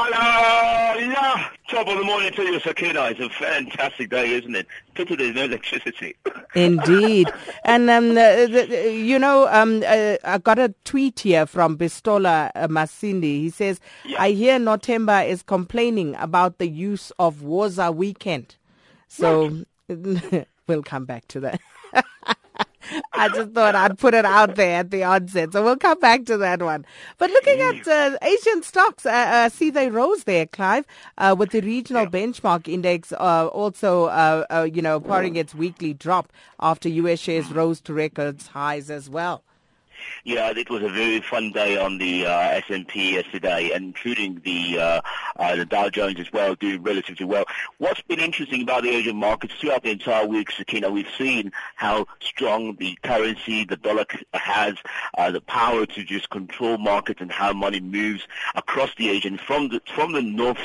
Hello, yeah. Top of the morning to you, Sakina. It's a fantastic day, isn't it? Pity there's no electricity. Indeed. And, um, the, you know, um, uh, I got a tweet here from Bistola uh, Masindi. He says, Yeah. I hear Notemba is complaining about the use of Waza weekend. So we'll come back to that. I just thought I'd put it out there at the onset. So we'll come back to that one. But looking at uh, Asian stocks, uh, uh, see they rose there, Clive, uh, with the regional benchmark index uh, also, uh, uh, you know, pouring its weekly drop after U.S. shares rose to records highs as well. Yeah, it was a very fun day on the uh, S&P yesterday, including the uh, uh, the Dow Jones as well, doing relatively well. What's been interesting about the Asian markets throughout the entire week, Sakina, we've seen how strong the currency, the dollar has, uh, the power to just control markets and how money moves across the Asian from the from the north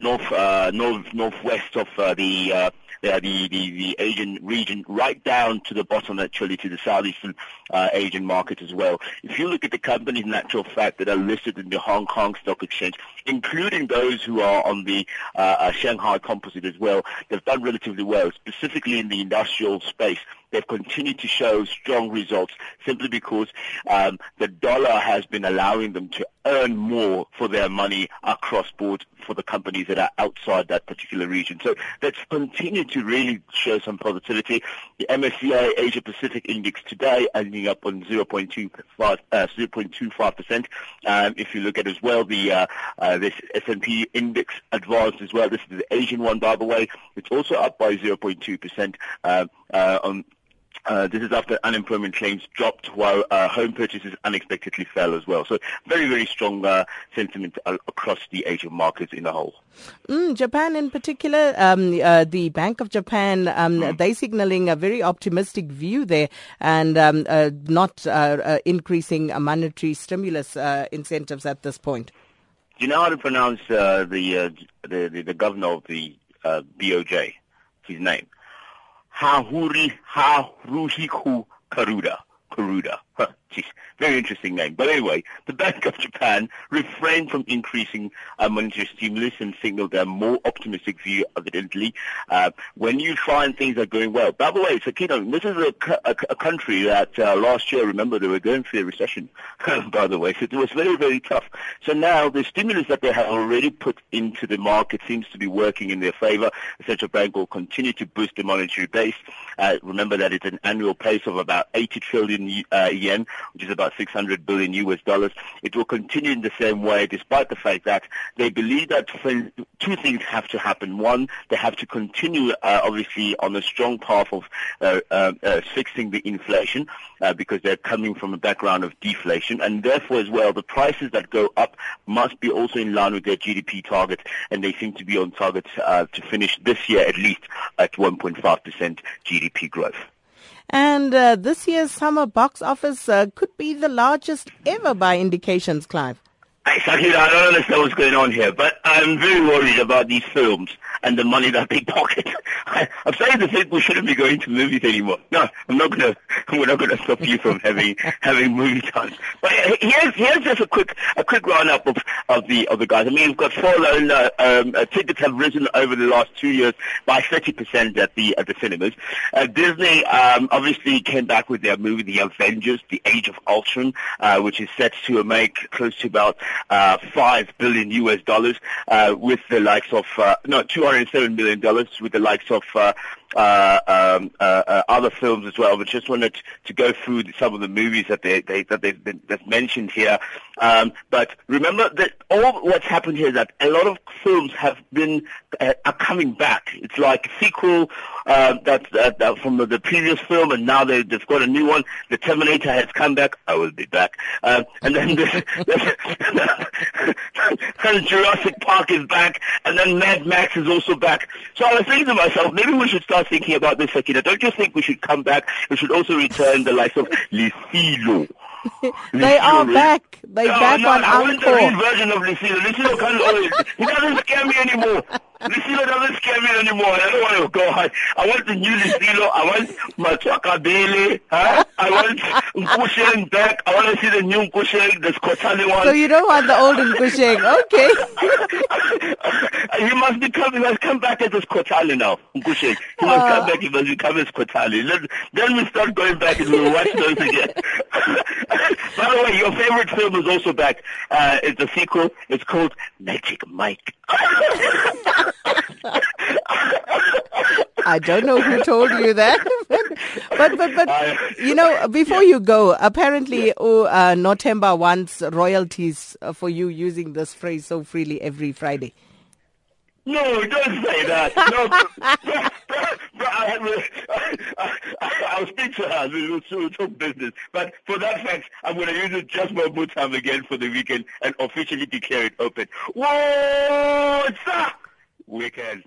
north uh, north northwest of uh, the uh, uh, the, the, the Asian region right down to the bottom actually to the southeastern uh, Asian market as well. If you look at the companies in actual fact that are listed in the Hong Kong Stock Exchange, including those who are on the uh, uh, Shanghai Composite as well, they've done relatively well, specifically in the industrial space. They've continued to show strong results simply because um, the dollar has been allowing them to earn more for their money across board for the companies that are outside that particular region. So that's continued to really show some positivity. The MSCI Asia Pacific Index today ending up on 0.25 uh, 0.25%. Um, if you look at as well the uh, uh, this S&P Index advanced as well. This is the Asian one, by the way. It's also up by 0.2% uh, uh, on uh, this is after unemployment claims dropped while uh, home purchases unexpectedly fell as well. So very, very strong uh, sentiment across the Asian markets in the whole. Mm, Japan in particular, um, uh, the Bank of Japan, um, Mm. they signaling a very optimistic view there and um, uh, not uh, uh, increasing uh, monetary stimulus uh, incentives at this point. Do you know how to pronounce uh, the, uh, the, the the governor of the uh, BOJ? His name, Hahuri Haruhiku Karuda. Karuda. Huh, geez, very interesting name. But anyway, the Bank of Japan refrained from increasing uh, monetary stimulus and signaled a more optimistic view, evidently, uh, when you find things are going well. By the way, Sakina, this is a, a, a country that uh, last year, remember, they were going through a recession, by the way, so it was very, very tough. So now the stimulus that they have already put into the market seems to be working in their favor. The central bank will continue to boost the monetary base. Uh, remember that it's an annual pace of about 80 trillion uh, yen, which is about 600 billion US dollars. It will continue in the same way, despite the fact that they believe that two things have to happen. One, they have to continue, uh, obviously, on a strong path of uh, uh, uh, fixing the inflation, uh, because they're coming from a background of deflation, and therefore, as well, the prices that go up must be also in line with their GDP target, and they seem to be on target uh, to finish this year at least at 1.5% GDP growth. And uh, this year's summer box office uh, could be the largest ever by indications, Clive. Exactly, I don't understand what's going on here, but I'm very worried about these films and the money that they pocket. I, I'm starting to think we shouldn't be going to movies anymore. No, I'm not gonna. We're not gonna stop you from having having movie times. But here's here's just a quick a quick roundup of of the of the guys. I mean, we've got. Uh, um, uh, tickets have risen over the last two years by 30% at the at the cinemas. Uh, Disney um, obviously came back with their movie, The Avengers: The Age of Ultron, uh, which is set to make close to about uh, five billion US dollars, uh, with the likes of uh, no 207 million dollars, with the likes of um, uh, uh, other films as well. But just wanted to go through some of the movies that they, they that they've been they've mentioned here. Um, but remember that all what's happened here is that a lot of films have been uh, are coming back. It's like a sequel uh, that, that from the, the previous film, and now they, they've got a new one. The Terminator has come back. I will be back. Um, and then this, and Jurassic Park is back, and then Mad Max is also back. So I was thinking to myself, maybe we should start thinking about this, Akira. Don't you think we should come back? We should also return the likes of Lucilo. They are back. They no, back no, on I want the real version of Lucilo. Lucilo can't always, he doesn't scare me anymore. Lucilo doesn't scare me anymore. I don't want to go high. I want the new Lucilo. I want Machaka Bailey. Huh? I want Nkusheng back. I want to see the new Nkusheng, the Skotani one. So you don't want the old Nkusheng. Okay. he must become, he must come back at his Kotali now. He must come back, he must become his Kotali. Let, then we start going back and we'll watch those again. By the way, your favorite film is also back. Uh, it's a sequel. It's called Magic Mike. I don't know who told you that, but but but uh, you know, before yeah. you go, apparently, oh, uh, Notemba wants royalties for you using this phrase so freely every Friday. No, don't say that. No, I, will speak to her. We'll, talk business. But for that fact, I'm going to use it just one more time again for the weekend and officially declare it open. Whoa, it's a weekend.